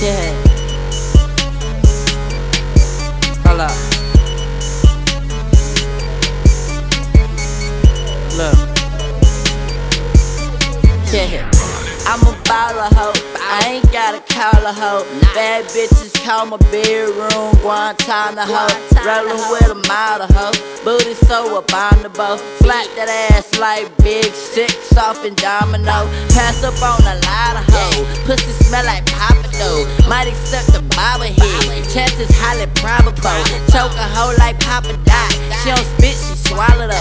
Yeah. up. Look. Yeah. I'm a baller hoe. I ain't gotta call a hoe. Bad bitches call my bedroom Guantanamo. Rollin' with a model hoe. Booty so abominable. Slap that ass like big six off in domino. Pass up on a lot of hoes. Pussy smell like Papa though. Might accept the bobblehead. Chances highly probable. Choke a hoe like Papa Doc. She don't spit, she swallowed up.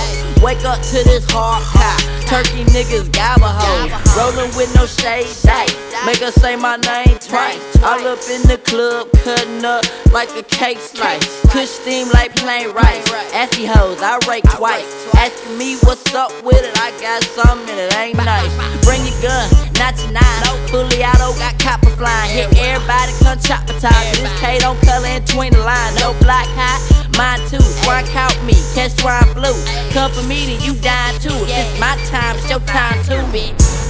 Wake up to this hard cop. Turkey niggas gobble hoes. Rollin' with no shade dice. Make her say my name twice. All up in the club, cutting up like a cake slice. Kush steam like plain rice. Assy hoes, I rake twice. Asking me what's up with it, I got something it ain't nice. Bring your gun, not your nine. Fully auto, oh, got copper flying. Hit everybody, come chopper top. This K don't color in between the line. No block high, mine too. Swine count me, catch swine flu. Come for me, then you die too. If it's my time, it's your time too, bitch.